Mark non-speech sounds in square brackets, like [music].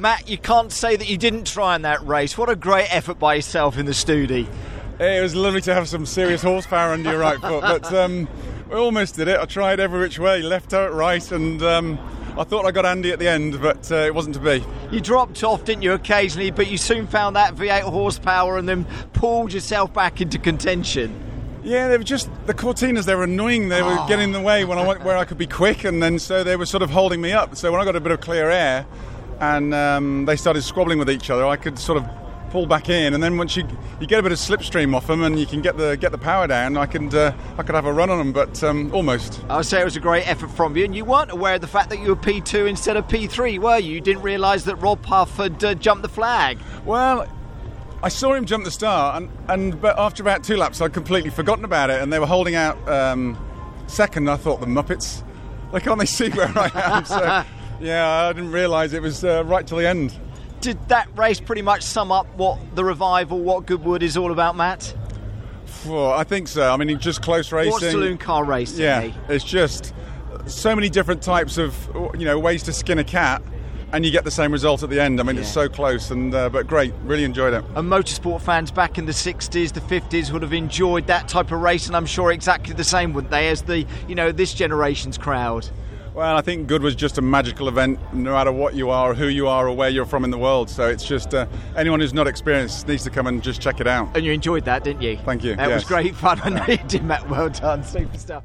Matt, you can't say that you didn't try in that race. What a great effort by yourself in the Studi. It was lovely to have some serious horsepower under your right [laughs] foot, but um, we almost did it. I tried every which way, left out, right, and um, I thought I got Andy at the end, but uh, it wasn't to be. You dropped off, didn't you, occasionally, but you soon found that V8 horsepower and then pulled yourself back into contention. Yeah, they were just the Cortinas. They were annoying. They were Oh. getting in the way when I went where I could be quick, and then so they were sort of holding me up. So when I got a bit of clear air, and um, they started squabbling with each other, I could sort of pull back in. And then once you you get a bit of slipstream off them, and you can get the get the power down, I could uh, I could have a run on them, but um, almost. I would say it was a great effort from you, and you weren't aware of the fact that you were P2 instead of P3, were you? You didn't realise that Rob Huff had uh, jumped the flag. Well, I saw him jump the start, and, and but after about two laps, I'd completely forgotten about it, and they were holding out um, second. I thought the Muppets, like can't they see where I am? [laughs] So yeah, I didn't realise it was uh, right till the end. Did that race pretty much sum up what the revival, what Goodwood is all about, Matt? Well, I think so. I mean, just close racing. What saloon car race Yeah, it's just so many different types of you know ways to skin a cat, and you get the same result at the end. I mean, it's so close, and uh, but great. Really enjoyed it. And motorsport fans back in the 60s, the 50s would have enjoyed that type of race, and I'm sure exactly the same, wouldn't they, as the, you know, this generation's crowd? Well, I think Good was just a magical event, no matter what you are, who you are, or where you're from in the world. So it's just uh, anyone who's not experienced needs to come and just check it out. And you enjoyed that, didn't you? Thank you, That was great fun. I know you did, Matt. Well done. Super stuff.